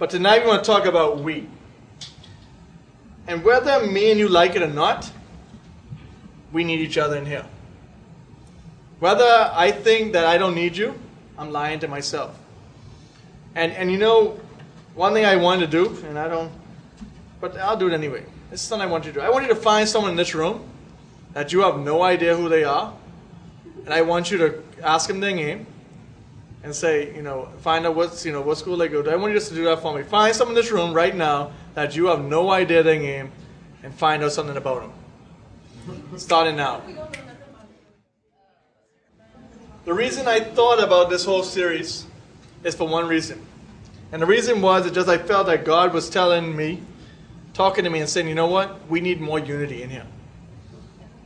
But tonight we want to talk about we. And whether me and you like it or not, we need each other in here. Whether I think that I don't need you, I'm lying to myself. And, and you know, one thing I wanted to do, and I don't, but I'll do it anyway. This is something I want you to do. I want you to find someone in this room that you have no idea who they are, and I want you to ask them their name and say, you know, find out what's, you know, what school they go to. I want you just to do that for me. Find someone in this room right now that you have no idea their name and find out something about them. Starting now. The reason I thought about this whole series is for one reason. And the reason was it just I felt that God was telling me, talking to me and saying, you know what? We need more unity in here.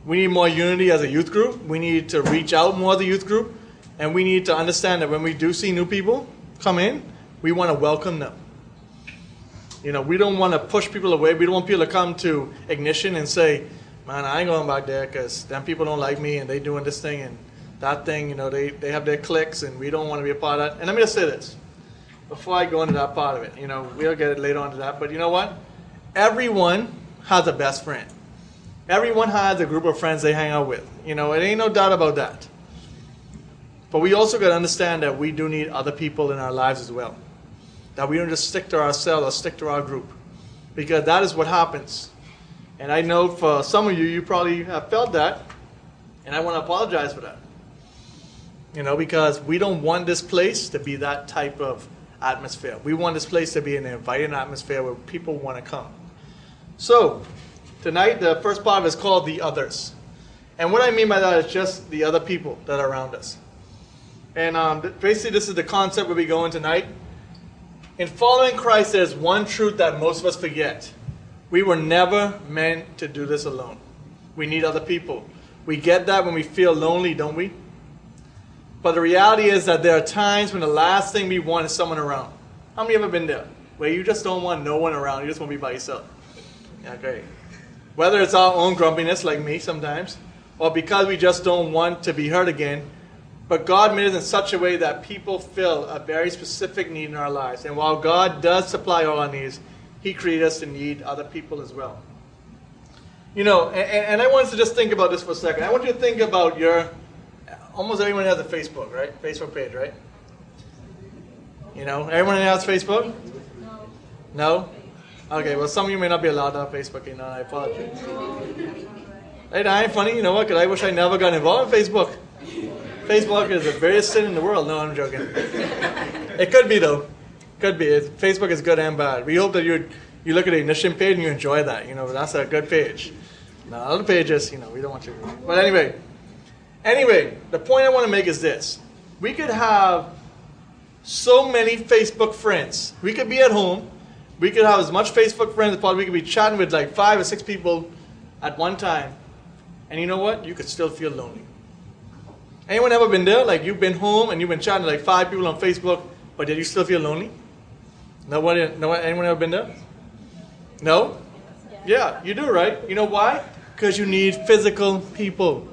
We need more unity as a youth group. We need to reach out more as a youth group. And we need to understand that when we do see new people come in, we want to welcome them. You know, we don't want to push people away. We don't want people to come to Ignition and say, man, I ain't going back there because them people don't like me and they doing this thing and that thing. You know, they, they have their cliques and we don't want to be a part of that. And let me just say this before I go into that part of it. You know, we'll get it later on to that. But you know what? Everyone has a best friend. Everyone has a group of friends they hang out with. You know, it ain't no doubt about that. But we also got to understand that we do need other people in our lives as well. That we don't just stick to ourselves or stick to our group. Because that is what happens. And I know for some of you, you probably have felt that. And I want to apologize for that. You know, because we don't want this place to be that type of atmosphere. We want this place to be an inviting atmosphere where people want to come. So, tonight, the first part is called The Others. And what I mean by that is just the other people that are around us. And um, basically, this is the concept we'll be going tonight. In following Christ, there's one truth that most of us forget. We were never meant to do this alone. We need other people. We get that when we feel lonely, don't we? But the reality is that there are times when the last thing we want is someone around. How many ever been there? Where you just don't want no one around, you just want to be by yourself. Yeah, great. Whether it's our own grumpiness, like me sometimes, or because we just don't want to be hurt again, but God made it in such a way that people fill a very specific need in our lives. And while God does supply all our needs, He created us to need other people as well. You know, and, and I want us to just think about this for a second. I want you to think about your. Almost everyone has a Facebook, right? Facebook page, right? You know, everyone has Facebook? No? No? Okay, well, some of you may not be allowed on Facebook, you know, I apologize. Hey, that ain't funny, you know what? Because I wish I never got involved in Facebook. Facebook is the biggest sin in the world. No, I'm joking. It could be though. Could be. Facebook is good and bad. We hope that you you look at the ignition page and you enjoy that. You know, that's a good page. Now other pages, you know, we don't want to. But anyway, anyway, the point I want to make is this: we could have so many Facebook friends. We could be at home. We could have as much Facebook friends as possible. We could be chatting with like five or six people at one time. And you know what? You could still feel lonely. Anyone ever been there? Like you've been home and you've been chatting to like five people on Facebook, but did you still feel lonely? Nobody, no, one. anyone ever been there? No? Yeah, you do, right? You know why? Because you need physical people.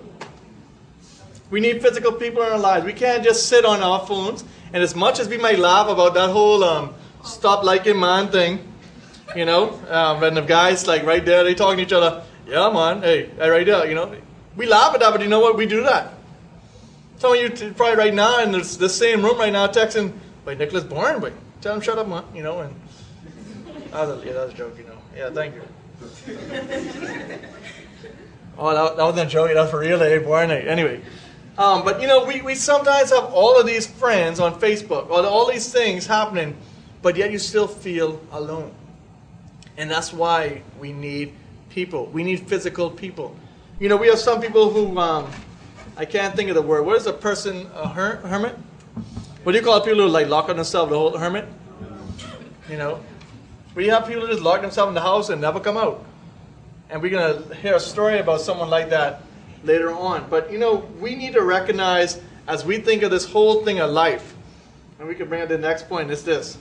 We need physical people in our lives. We can't just sit on our phones. And as much as we might laugh about that whole um, stop liking man thing, you know, um, when the guys like right there, they talking to each other, yeah, man, hey, right there, you know, we laugh at that, but you know what? We do that. Of you t- probably right now in this, same room right now texting, wait, Nicholas Bourne, wait, tell him shut up, man, you know, and that was a, yeah, that was a joke, you know. Yeah, thank you. oh, that, that wasn't a joke, that was for real, eh, Bourne, anyway. Um, but you know, we, we sometimes have all of these friends on Facebook, or all these things happening, but yet you still feel alone. And that's why we need people. We need physical people. You know, we have some people who um, I can't think of the word. What is a person, a her- hermit? What do you call people who like lock on themselves, the whole hermit? You know, we have people who just lock themselves in the house and never come out. And we're going to hear a story about someone like that later on. But you know, we need to recognize as we think of this whole thing of life, and we can bring to the next point, is this.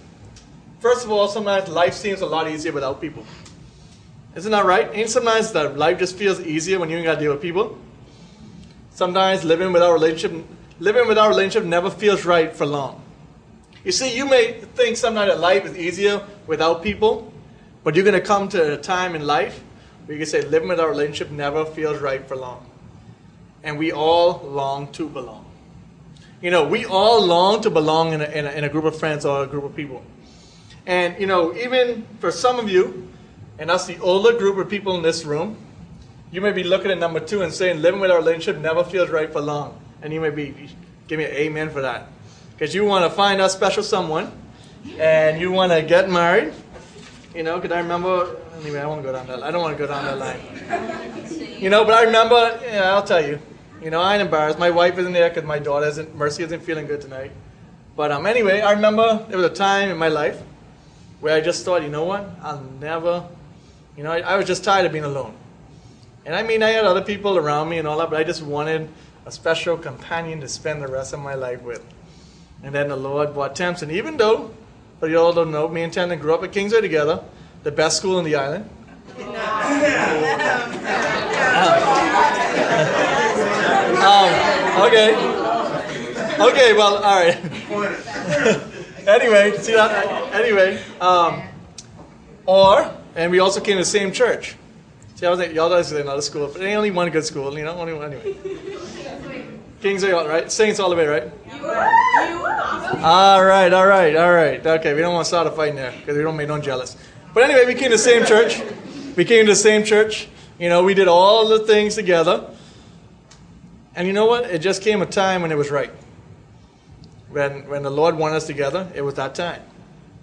First of all, sometimes life seems a lot easier without people. Isn't that right? Ain't sometimes that life just feels easier when you ain't got to deal with people? Sometimes living without relationship, living without relationship never feels right for long. You see, you may think sometimes that life is easier without people, but you're going to come to a time in life where you can say living without relationship never feels right for long. And we all long to belong. You know, we all long to belong in a, in a, in a group of friends or a group of people. And, you know, even for some of you, and that's the older group of people in this room, you may be looking at number two and saying living without relationship never feels right for long. And you may be, give me an amen for that. Because you want to find a special someone and you want to get married. You know, because I remember, anyway, I want to go down that I don't want to go down that line. You know, but I remember, yeah, I'll tell you. You know, I ain't embarrassed. My wife isn't there because my daughter isn't, Mercy isn't feeling good tonight. But um, anyway, I remember there was a time in my life where I just thought, you know what? I'll never, you know, I, I was just tired of being alone. And I mean, I had other people around me and all that, but I just wanted a special companion to spend the rest of my life with. And then the Lord brought Tamsin. Even though, but you all don't know, me and Tamsin grew up at Kingsway together, the best school in the island. Um, okay. Okay, well, all right. anyway, see that? Anyway, um, or, and we also came to the same church. See, I was like, y'all guys in another school, but they only one good school, you know, only one anyway. Kings Kingsway, right? Saints all the way, right? You were. You were. All right, all right, all right. Okay, we don't want to start a fight there because we don't make no one jealous. But anyway, we came to the same church. We came to the same church. You know, we did all the things together. And you know what? It just came a time when it was right. When, when the Lord wanted us together, it was that time.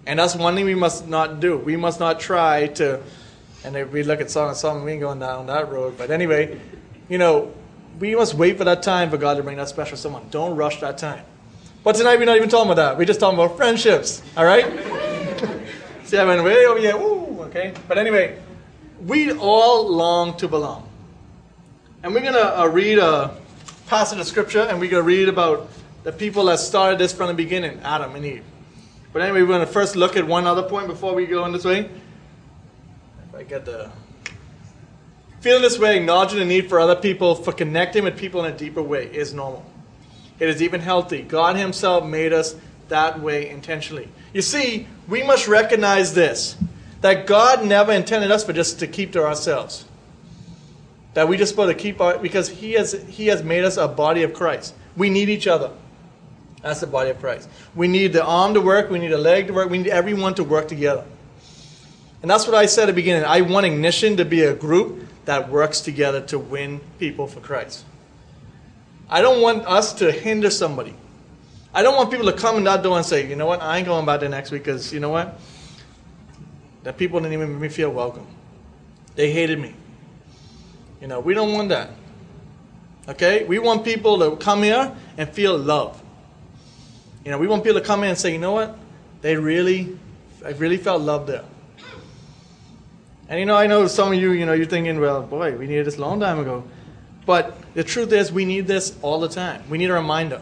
And that's one thing we must not do. We must not try to, and if we look at Song of song. we ain't going down that road. But anyway, you know, we must wait for that time for God to bring that special someone. Don't rush that time. But tonight we're not even talking about that. We're just talking about friendships. All right? See, I went way over here. Woo, okay. But anyway, we all long to belong. And we're going to uh, read a passage of scripture and we're going to read about the people that started this from the beginning Adam and Eve. But anyway, we're going to first look at one other point before we go in this way. I get the. Feeling this way, acknowledging the need for other people, for connecting with people in a deeper way, is normal. It is even healthy. God Himself made us that way intentionally. You see, we must recognize this that God never intended us for just to keep to ourselves that we just supposed to keep our because he has he has made us a body of Christ. We need each other. That's the body of Christ. We need the arm to work, we need a leg to work, we need everyone to work together. And that's what I said at the beginning. I want Ignition to be a group that works together to win people for Christ. I don't want us to hinder somebody. I don't want people to come in that door and say, you know what, I ain't going back there next week because, you know what? That people didn't even make me feel welcome. They hated me. You know, we don't want that. Okay? We want people to come here and feel love. You know, we want people to come in and say, you know what? They really, I really felt love there. And you know, I know some of you, you know, you're thinking, well, boy, we needed this a long time ago. But the truth is, we need this all the time. We need a reminder.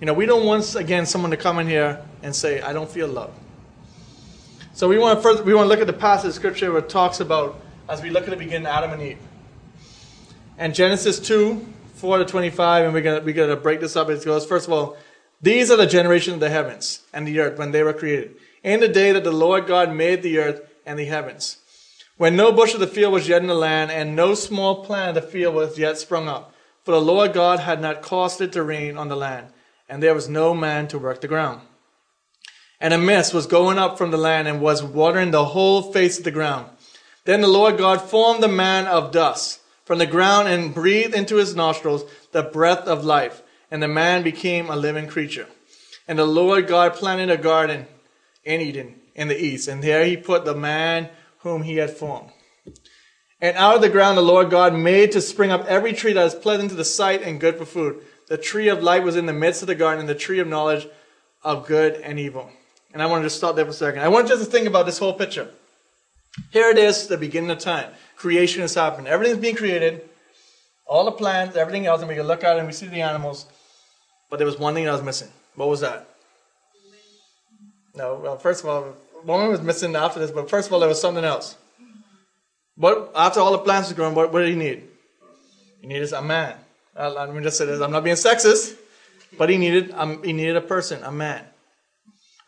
You know, we don't want, again, someone to come in here and say, I don't feel love. So we want to first, we want to look at the passage of scripture where it talks about, as we look at the beginning, Adam and Eve. And Genesis 2, 4 to 25, and we're going to, we're going to break this up. It goes, first of all, these are the generations of the heavens and the earth when they were created. In the day that the Lord God made the earth and the heavens. When no bush of the field was yet in the land, and no small plant of the field was yet sprung up. For the Lord God had not caused it to rain on the land, and there was no man to work the ground. And a mist was going up from the land and was watering the whole face of the ground. Then the Lord God formed the man of dust from the ground and breathed into his nostrils the breath of life, and the man became a living creature. And the Lord God planted a garden in Eden in the east, and there he put the man whom he had formed. And out of the ground the Lord God made to spring up every tree that is pleasant to the sight and good for food. The tree of life was in the midst of the garden, and the tree of knowledge of good and evil. And I want to just stop there for a second. I want you to think about this whole picture. Here it is, the beginning of time creation has happened. Everything's being created, all the plants, everything else, and we can look at it and we see the animals. But there was one thing that was missing. What was that? No, well, first of all, one was missing after this, but first of all, there was something else. But after all the plants were grown, what, what did he need? He needed a man. Let me just say this: I'm not being sexist, but he needed um, he needed a person, a man.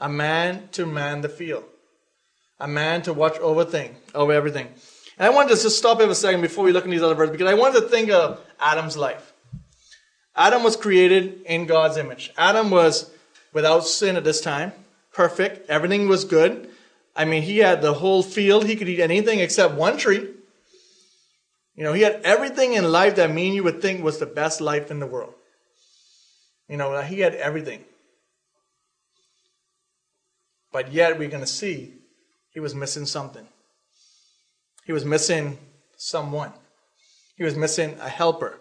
a man to man the field, a man to watch over thing, over everything. And I wanted to just stop here for a second before we look at these other verses because I wanted to think of Adam's life. Adam was created in God's image. Adam was without sin at this time, perfect. Everything was good. I mean, he had the whole field. He could eat anything except one tree. You know, he had everything in life that me and you would think was the best life in the world. You know, he had everything. But yet we're going to see he was missing something. He was missing someone. He was missing a helper.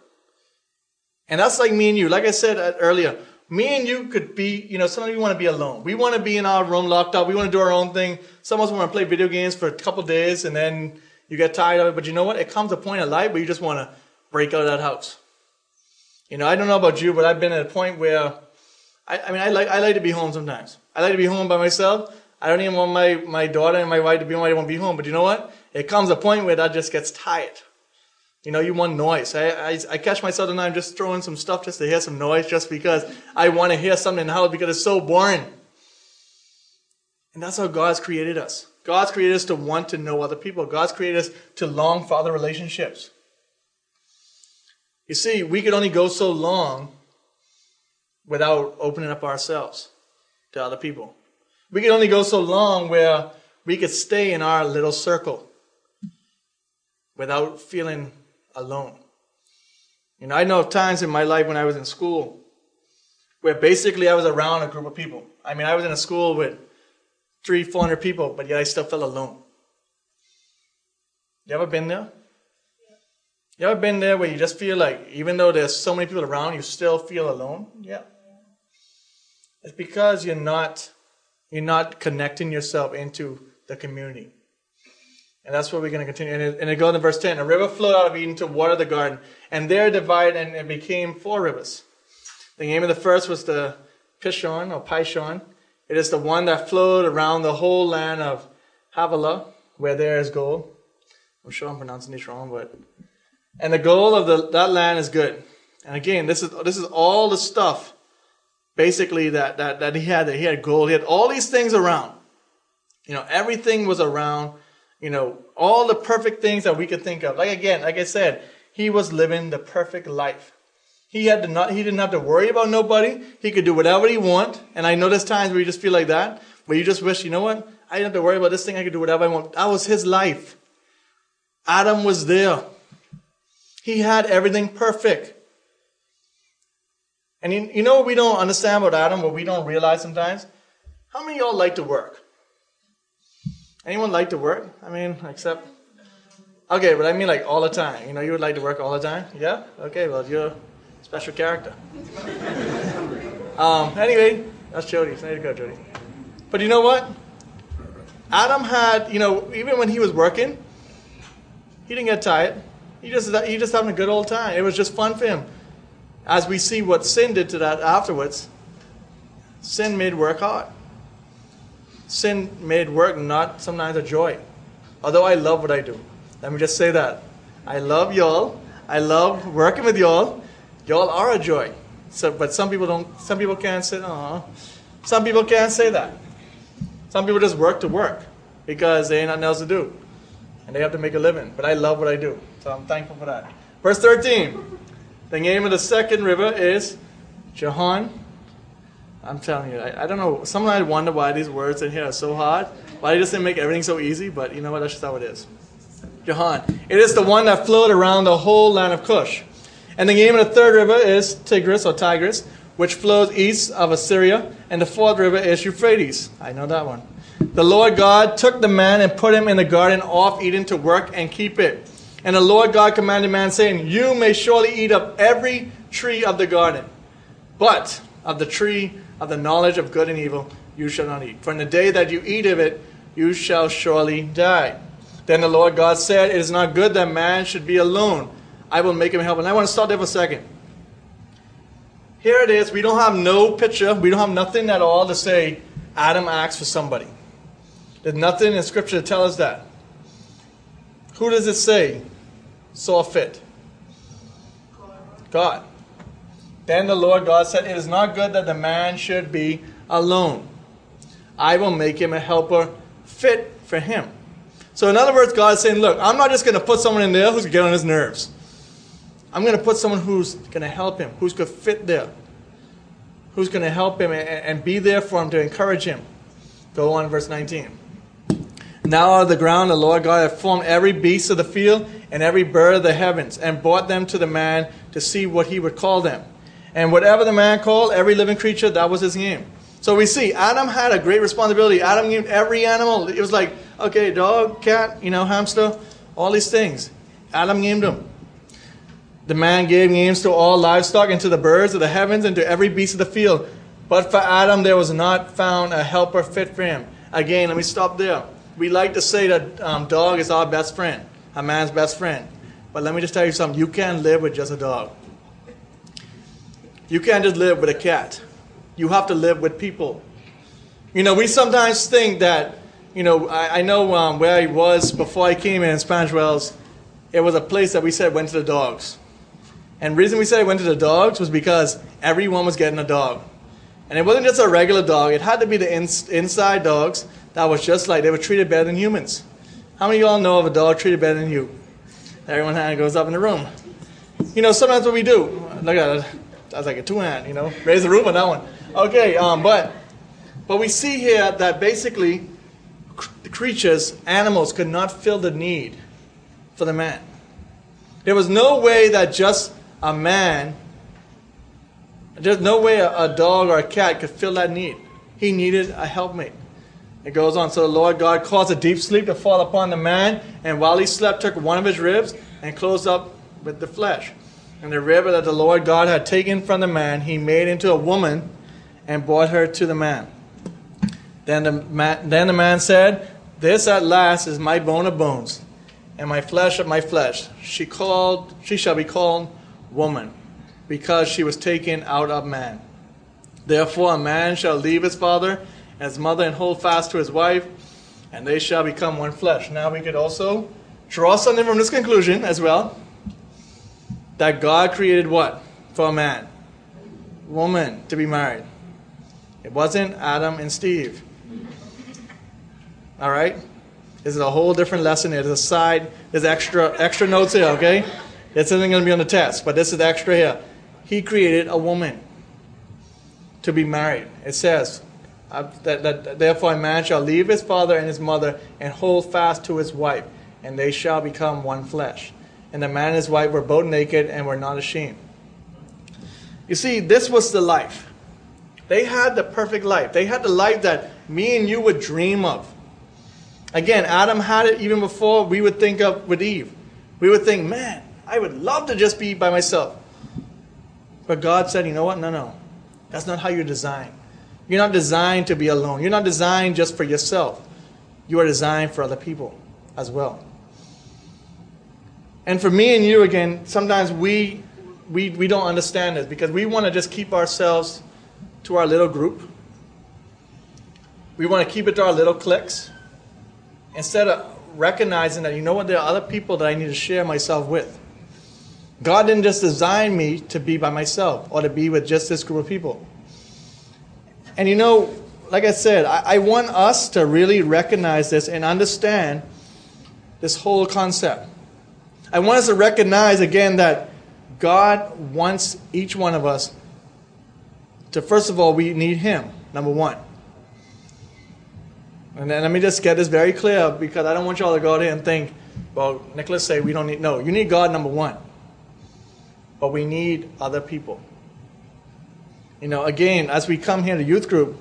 And that's like me and you. Like I said uh, earlier, me and you could be, you know, some of you want to be alone. We want to be in our room locked up. We want to do our own thing. Some of us want to play video games for a couple days and then you get tired of it. But you know what? It comes a point in life where you just want to break out of that house. You know, I don't know about you, but I've been at a point where, I, I mean, I like, I like to be home sometimes. I like to be home by myself. I don't even want my, my daughter and my wife to be home. I don't want to be home. But you know what? It comes a point where that just gets tired. You know, you want noise. I, I, I catch myself and I'm just throwing some stuff just to hear some noise just because I want to hear something in the because it's so boring. And that's how God's created us. God's created us to want to know other people. God's created us to long for other relationships. You see, we could only go so long without opening up ourselves to other people. We could only go so long where we could stay in our little circle without feeling alone. You know, I know of times in my life when I was in school where basically I was around a group of people. I mean, I was in a school with three, four hundred people, but yet I still felt alone. You ever been there? You ever been there where you just feel like, even though there's so many people around, you still feel alone? Yeah. It's because you're not you're not connecting yourself into the community. And that's where we're going to continue. And it, and it goes in verse 10. A river flowed out of Eden to water the garden, and there divided, and it became four rivers. The name of the first was the Pishon, or Pishon. It is the one that flowed around the whole land of Havilah, where there is gold. I'm sure I'm pronouncing this wrong, but and the gold of the, that land is good. And again, this is this is all the stuff, basically that that that he had. That he had gold. He had all these things around. You know, everything was around you know, all the perfect things that we could think of. Like again, like I said, he was living the perfect life. He had to not, he didn't have to worry about nobody. He could do whatever he want. And I know there's times where you just feel like that, where you just wish, you know what? I didn't have to worry about this thing. I could do whatever I want. That was his life. Adam was there. He had everything perfect. And you, you know what we don't understand about Adam, what we don't realize sometimes? How many of y'all like to work? Anyone like to work? I mean, except. Okay, but I mean like all the time. You know, you would like to work all the time? Yeah? Okay, well, you're a special character. um, anyway, that's Jody. There you go, Jody. But you know what? Adam had, you know, even when he was working, he didn't get tired. He just he just having a good old time. It was just fun for him. As we see what sin did to that afterwards, sin made work hard sin made work not sometimes a joy. Although I love what I do. Let me just say that. I love y'all. I love working with y'all. Y'all are a joy. So, but some people don't. Some people can't say. Aw. Some people can't say that. Some people just work to work because they ain't nothing else to do, and they have to make a living. But I love what I do, so I'm thankful for that. Verse 13. The name of the second river is Jahan I'm telling you, I, I don't know. Sometimes I wonder why these words in here are so hard. Why they just didn't make everything so easy, but you know what? That's just how it is. Jahan. It is the one that flowed around the whole land of Cush. And the name of the third river is Tigris or Tigris, which flows east of Assyria. And the fourth river is Euphrates. I know that one. The Lord God took the man and put him in the garden off Eden to work and keep it. And the Lord God commanded man, saying, You may surely eat of every tree of the garden, but of the tree of the knowledge of good and evil you shall not eat. For in the day that you eat of it, you shall surely die. Then the Lord God said, It is not good that man should be alone. I will make him help. And I want to stop there for a second. Here it is. We don't have no picture. We don't have nothing at all to say Adam asked for somebody. There's nothing in Scripture to tell us that. Who does it say saw fit? God. Then the Lord God said, It is not good that the man should be alone. I will make him a helper fit for him. So, in other words, God is saying, Look, I'm not just going to put someone in there who's going to get on his nerves. I'm going to put someone who's going to help him, who's going to fit there, who's going to help him and, and be there for him to encourage him. Go on, verse 19. Now out of the ground the Lord God had formed every beast of the field and every bird of the heavens, and brought them to the man to see what he would call them. And whatever the man called every living creature, that was his name. So we see Adam had a great responsibility. Adam named every animal. It was like, okay, dog, cat, you know, hamster, all these things. Adam named them. The man gave names to all livestock and to the birds of the heavens and to every beast of the field. But for Adam there was not found a helper fit for him. Again, let me stop there. We like to say that um, dog is our best friend, a man's best friend. But let me just tell you something. You can't live with just a dog. You can't just live with a cat. You have to live with people. You know, we sometimes think that, you know, I, I know um, where I was before I came in, in Spanish Wells, it was a place that we said went to the dogs. And reason we said it went to the dogs was because everyone was getting a dog. And it wasn't just a regular dog, it had to be the ins- inside dogs that was just like they were treated better than humans. How many of y'all know of a dog treated better than you? Everyone hand goes up in the room. You know, sometimes what we do, look at it, that's like a two hand, you know, raise the roof on that one. Okay, um, but but we see here that basically the creatures, animals, could not fill the need for the man. There was no way that just a man, there's no way a, a dog or a cat could fill that need. He needed a helpmate. It goes on. So the Lord God caused a deep sleep to fall upon the man, and while he slept, took one of his ribs and closed up with the flesh. And the rib that the Lord God had taken from the man, he made into a woman and brought her to the man. Then the man, then the man said, This at last is my bone of bones, and my flesh of my flesh. She called, she shall be called woman, because she was taken out of man. Therefore a man shall leave his father and his mother and hold fast to his wife, and they shall become one flesh. Now we could also draw something from this conclusion as well. That God created what? For a man. Woman to be married. It wasn't Adam and Steve. All right? This is a whole different lesson. It is a side, there's extra extra notes here, okay? This isn't going to be on the test, but this is extra here. He created a woman to be married. It says, uh, that, that, therefore a man shall leave his father and his mother and hold fast to his wife, and they shall become one flesh. And the man and his wife were both naked and were not ashamed. You see, this was the life. They had the perfect life. They had the life that me and you would dream of. Again, Adam had it even before we would think of with Eve. We would think, man, I would love to just be by myself. But God said, you know what? No, no. That's not how you're designed. You're not designed to be alone. You're not designed just for yourself. You are designed for other people as well. And for me and you, again, sometimes we, we, we don't understand this because we want to just keep ourselves to our little group. We want to keep it to our little cliques instead of recognizing that, you know what, there are other people that I need to share myself with. God didn't just design me to be by myself or to be with just this group of people. And you know, like I said, I, I want us to really recognize this and understand this whole concept. I want us to recognize again that God wants each one of us to, first of all, we need Him, number one. And then let me just get this very clear because I don't want y'all to go out here and think, well, Nicholas say we don't need, no, you need God, number one. But we need other people. You know, again, as we come here to youth group,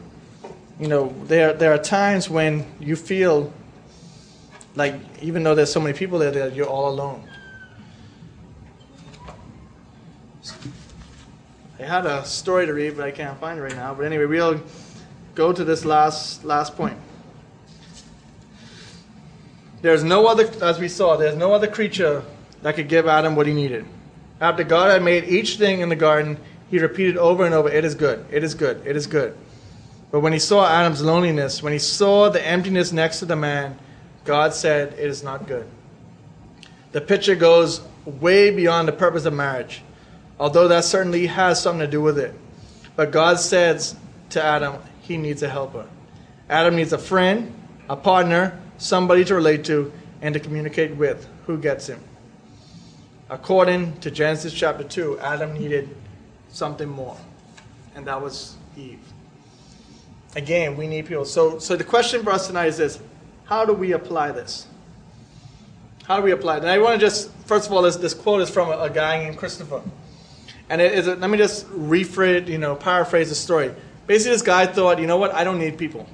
you know, there, there are times when you feel like, even though there's so many people there, that you're all alone. I had a story to read, but I can't find it right now. But anyway, we'll go to this last last point. There's no other, as we saw, there's no other creature that could give Adam what he needed. After God had made each thing in the garden, he repeated over and over, It is good, it is good, it is good. But when he saw Adam's loneliness, when he saw the emptiness next to the man, God said, It is not good. The picture goes way beyond the purpose of marriage, although that certainly has something to do with it. But God says to Adam, He needs a helper. Adam needs a friend, a partner, somebody to relate to, and to communicate with. Who gets him? According to Genesis chapter 2, Adam needed something more, and that was Eve. Again, we need people. So, so the question for us tonight is this how do we apply this? How do we apply it? And I want to just, first of all, this, this quote is from a, a guy named Christopher. And it is, a, let me just rephrase, you know, paraphrase the story. Basically, this guy thought, you know what, I don't need people.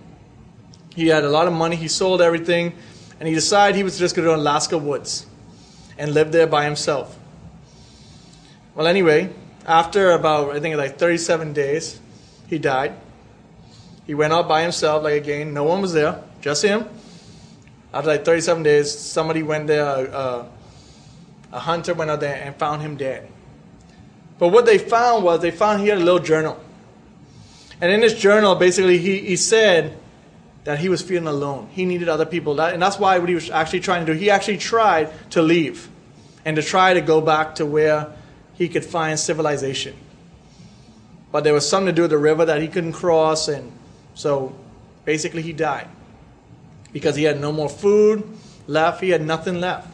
He had a lot of money, he sold everything, and he decided he was just going to go to Alaska woods and live there by himself. Well, anyway, after about, I think, like 37 days, he died. He went out by himself, like again, no one was there, just him. After like 37 days, somebody went there, uh, a hunter went out there and found him dead. But what they found was they found he had a little journal. And in his journal, basically, he, he said that he was feeling alone. He needed other people. That, and that's why what he was actually trying to do, he actually tried to leave and to try to go back to where he could find civilization. But there was something to do with the river that he couldn't cross, and so basically he died because he had no more food left. He had nothing left.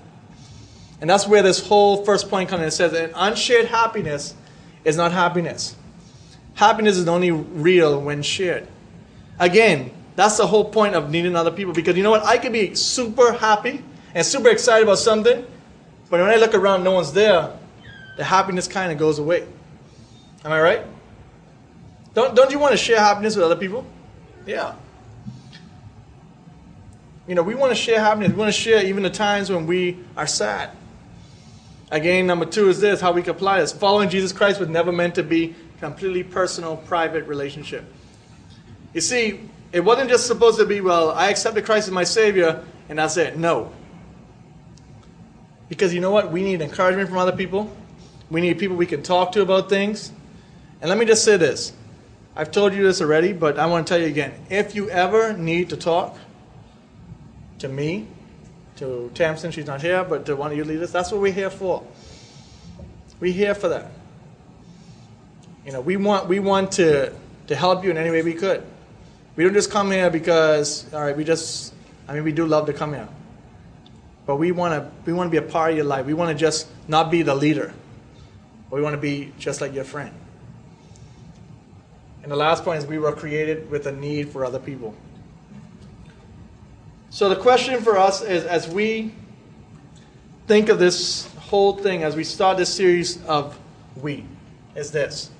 And that's where this whole first point comes in. It says that unshared happiness is not happiness. Happiness is only real when shared. Again, that's the whole point of needing other people because you know what? I could be super happy and super excited about something, but when I look around, no one's there, the happiness kind of goes away. Am I right? Don't, don't you want to share happiness with other people? Yeah. You know, we want to share happiness. We want to share even the times when we are sad. Again, number two is this how we can apply this. Following Jesus Christ was never meant to be completely personal, private relationship. You see, it wasn't just supposed to be, well, I accepted Christ as my Savior, and that's it. No. Because you know what? We need encouragement from other people. We need people we can talk to about things. And let me just say this. I've told you this already, but I want to tell you again. If you ever need to talk to me, to Tamsin, she's not here, but to one of you leaders, that's what we're here for. We're here for that. You know, we want we want to to help you in any way we could. We don't just come here because all right, we just I mean we do love to come here. But we want to we want to be a part of your life. We want to just not be the leader. We want to be just like your friend. And the last point is we were created with a need for other people. So the question for us is as we think of this whole thing, as we start this series of we, is this.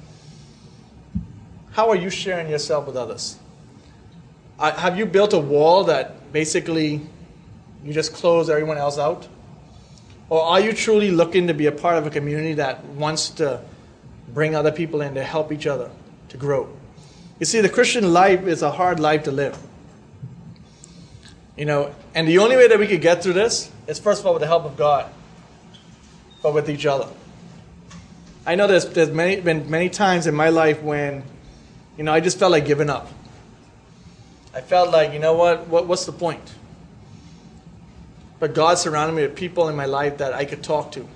How are you sharing yourself with others? Uh, have you built a wall that basically you just close everyone else out? Or are you truly looking to be a part of a community that wants to bring other people in to help each other to grow? You see, the Christian life is a hard life to live. You know, and the only way that we could get through this is first of all with the help of God, but with each other. I know there's, there's many, been many times in my life when, you know, I just felt like giving up. I felt like, you know what, what what's the point? But God surrounded me with people in my life that I could talk to,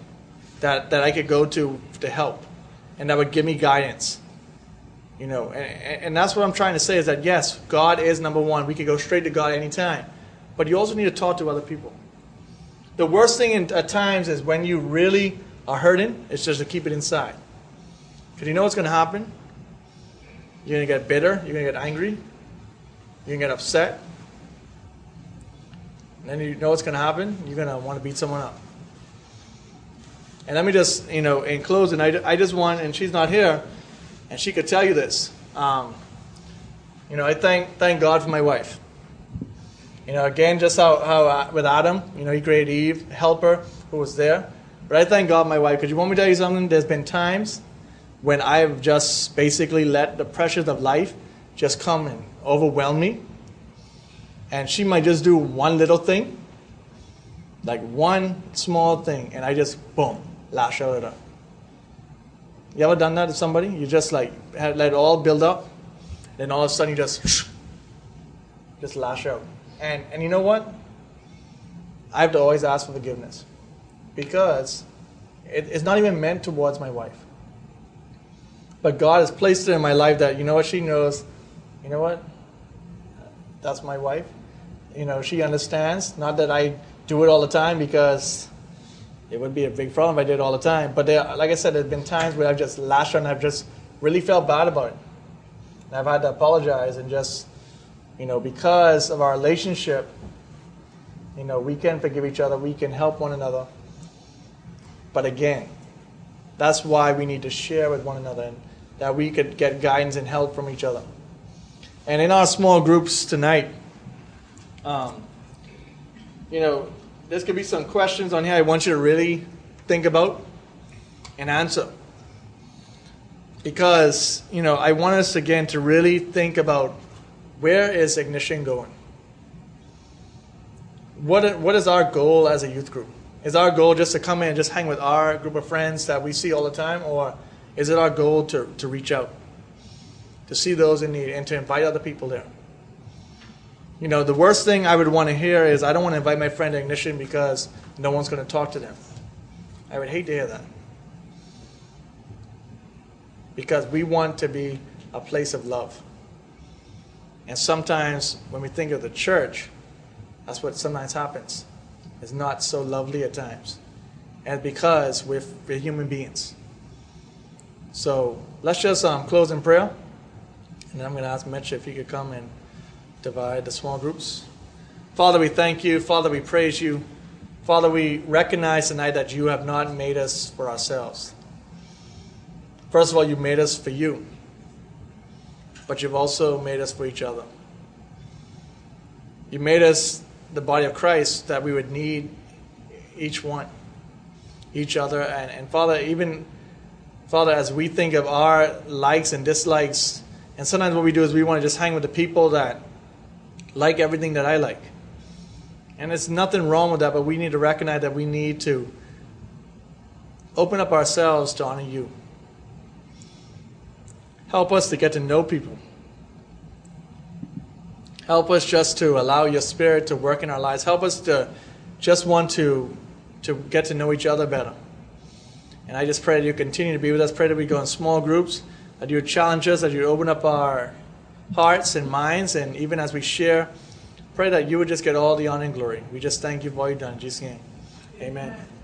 that, that I could go to to help, and that would give me guidance. You know, and, and that's what I'm trying to say is that yes, God is number one. We could go straight to God anytime but you also need to talk to other people. The worst thing in, at times is when you really are hurting, it's just to keep it inside. Because you know what's going to happen? You're going to get bitter, you're going to get angry, you're going to get upset. And then you know what's going to happen? You're going to want to beat someone up. And let me just, you know, in closing, I, I just want, and she's not here, and she could tell you this. Um, you know, I thank, thank God for my wife. You know, again, just how, how uh, with Adam, you know, he created Eve, helper who was there. But I thank God, my wife, because you want me to tell you something? There's been times when I've just basically let the pressures of life just come and overwhelm me. And she might just do one little thing, like one small thing, and I just, boom, lash out at her. You ever done that to somebody? You just like let it all build up, then all of a sudden you just, just lash out. And, and you know what? I have to always ask for forgiveness because it, it's not even meant towards my wife. But God has placed it in my life that, you know what, she knows, you know what? That's my wife. You know, she understands. Not that I do it all the time because it would be a big problem if I did it all the time. But there, like I said, there's been times where I've just lashed and I've just really felt bad about it. And I've had to apologize and just, you know, because of our relationship, you know, we can forgive each other, we can help one another. But again, that's why we need to share with one another and that we could get guidance and help from each other. And in our small groups tonight, um, you know, there's going to be some questions on here I want you to really think about and answer. Because, you know, I want us again to really think about where is ignition going? What, what is our goal as a youth group? Is our goal just to come in and just hang with our group of friends that we see all the time? Or is it our goal to, to reach out, to see those in need, and to invite other people there? You know, the worst thing I would want to hear is I don't want to invite my friend to Ignition because no one's going to talk to them. I would hate to hear that. Because we want to be a place of love. And sometimes when we think of the church, that's what sometimes happens. It's not so lovely at times. And because we're, we're human beings. So let's just um, close in prayer. And then I'm going to ask Mitch if he could come and divide the small groups. Father, we thank you. Father, we praise you. Father, we recognize tonight that you have not made us for ourselves. First of all, you made us for you, but you've also made us for each other. You made us the body of Christ that we would need each one, each other. And, and Father, even, Father, as we think of our likes and dislikes, and sometimes what we do is we want to just hang with the people that like everything that I like. And there's nothing wrong with that, but we need to recognize that we need to open up ourselves to honor you. Help us to get to know people. Help us just to allow your spirit to work in our lives. Help us to just want to, to get to know each other better. And I just pray that you continue to be with us. Pray that we go in small groups, that you challenge us, that you open up our hearts and minds, and even as we share, pray that you would just get all the honor and glory. We just thank you for all you've done. In Jesus' name, amen.